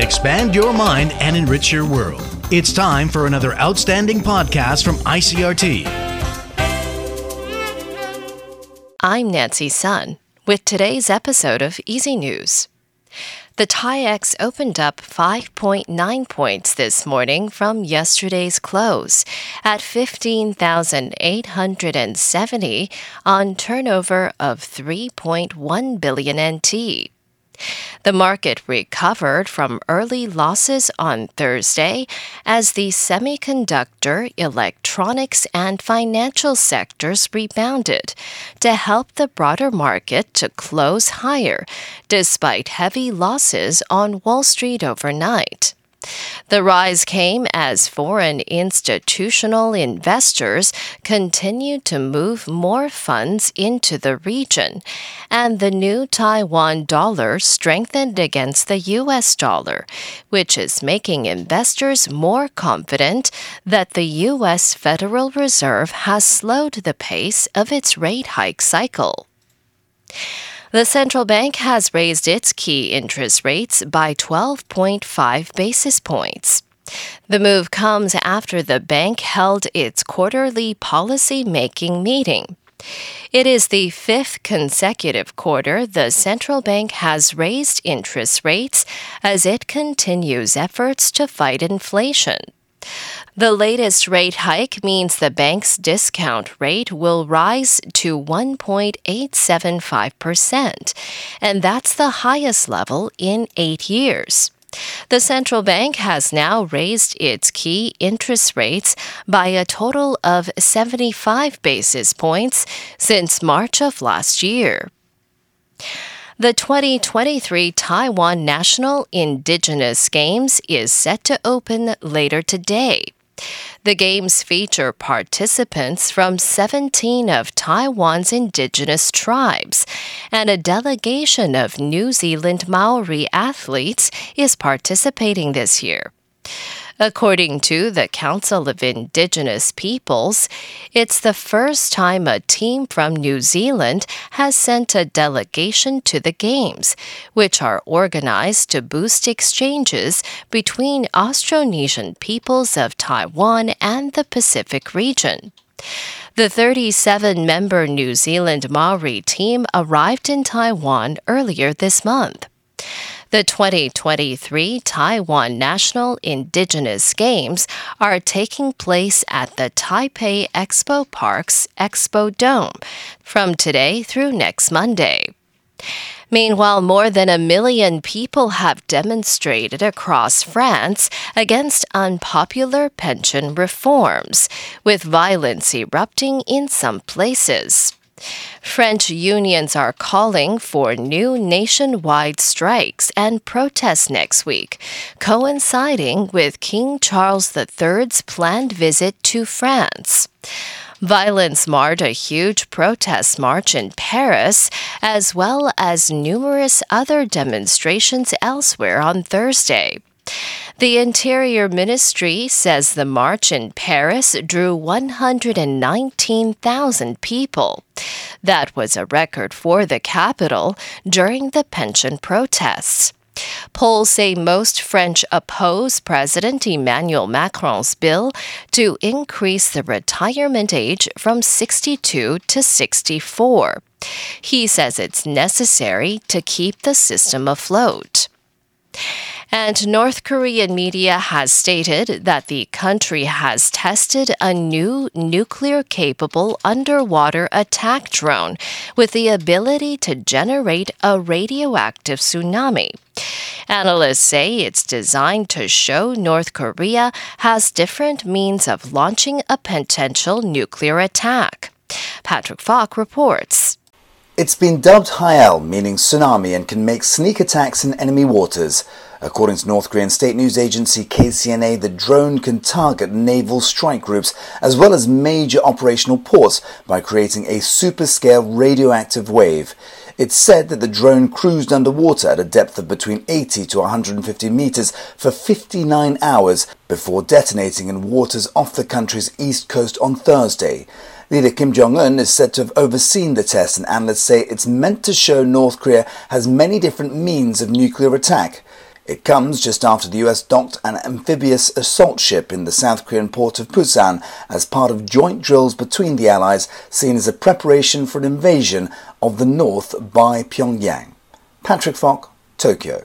Expand your mind and enrich your world. It's time for another outstanding podcast from ICRT. I'm Nancy Sun with today's episode of EZ News. The TAIEX opened up 5.9 points this morning from yesterday's close at 15,870 on turnover of 3.1 billion NT. The market recovered from early losses on Thursday as the semiconductor, electronics, and financial sectors rebounded to help the broader market to close higher despite heavy losses on Wall Street overnight. The rise came as foreign institutional investors continued to move more funds into the region, and the new Taiwan dollar strengthened against the US dollar, which is making investors more confident that the US Federal Reserve has slowed the pace of its rate hike cycle. The central bank has raised its key interest rates by 12.5 basis points. The move comes after the bank held its quarterly policy making meeting. It is the fifth consecutive quarter the central bank has raised interest rates as it continues efforts to fight inflation. The latest rate hike means the bank's discount rate will rise to 1.875%, and that's the highest level in eight years. The central bank has now raised its key interest rates by a total of 75 basis points since March of last year. The 2023 Taiwan National Indigenous Games is set to open later today. The games feature participants from 17 of Taiwan's indigenous tribes, and a delegation of New Zealand Maori athletes is participating this year. According to the Council of Indigenous Peoples, it's the first time a team from New Zealand has sent a delegation to the Games, which are organized to boost exchanges between Austronesian peoples of Taiwan and the Pacific region. The 37 member New Zealand Maori team arrived in Taiwan earlier this month. The 2023 Taiwan National Indigenous Games are taking place at the Taipei Expo Park's Expo Dome from today through next Monday. Meanwhile, more than a million people have demonstrated across France against unpopular pension reforms, with violence erupting in some places. French unions are calling for new nationwide strikes and protests next week, coinciding with King Charles III's planned visit to France. Violence marred a huge protest march in Paris, as well as numerous other demonstrations elsewhere on Thursday. The Interior Ministry says the march in Paris drew 119,000 people. That was a record for the capital during the pension protests. Polls say most French oppose President Emmanuel Macron's bill to increase the retirement age from 62 to 64. He says it's necessary to keep the system afloat. And North Korean media has stated that the country has tested a new nuclear capable underwater attack drone with the ability to generate a radioactive tsunami. Analysts say it's designed to show North Korea has different means of launching a potential nuclear attack. Patrick Falk reports. It's been dubbed Haeil, meaning tsunami, and can make sneak attacks in enemy waters. According to North Korean state news agency KCNA, the drone can target naval strike groups as well as major operational ports by creating a super-scale radioactive wave. It's said that the drone cruised underwater at a depth of between 80 to 150 meters for 59 hours before detonating in waters off the country's east coast on Thursday. Leader Kim Jong un is said to have overseen the test, and analysts say it's meant to show North Korea has many different means of nuclear attack. It comes just after the US docked an amphibious assault ship in the South Korean port of Busan as part of joint drills between the Allies, seen as a preparation for an invasion of the North by Pyongyang. Patrick Falk, Tokyo.